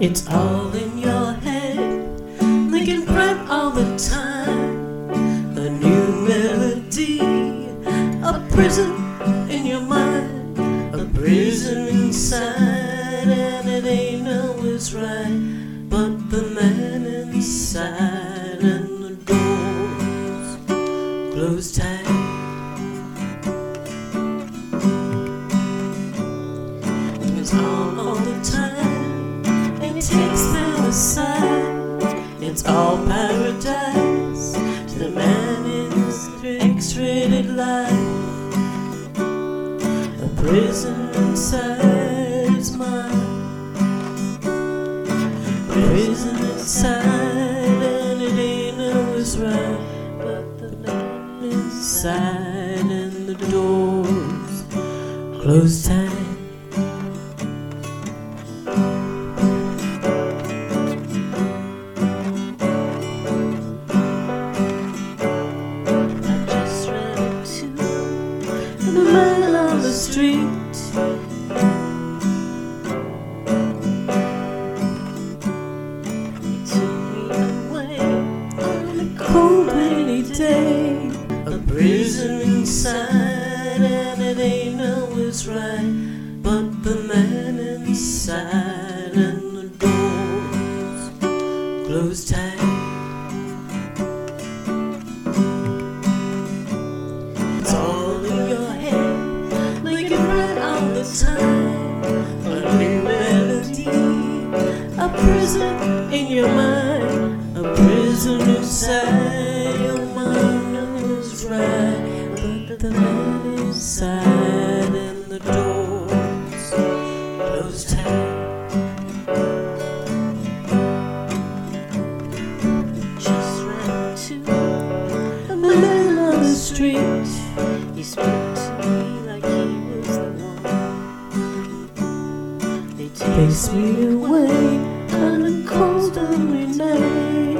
It's all in your head, making print all the time. A new melody, a prison in your mind, a prison inside, and it ain't always right. But the man inside and the doors close tight. It's all. Takes them aside. It's all paradise to the man in his X-rated life. A prison inside his mind. A prison inside, and it ain't always right. But the man inside and the doors close tight. Inside, and the man inside and the doors closed tight. Right the time. A new melody, a prison in your mind, a prison inside your mind. is right, but the man inside and the doors closed tight. Just ran to a man on the street. He spoke Chase me away on a cold night.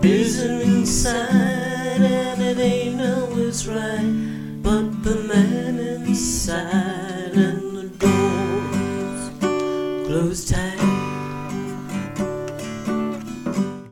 Prison inside, and it ain't always right. But the man inside, and the doors closed tight.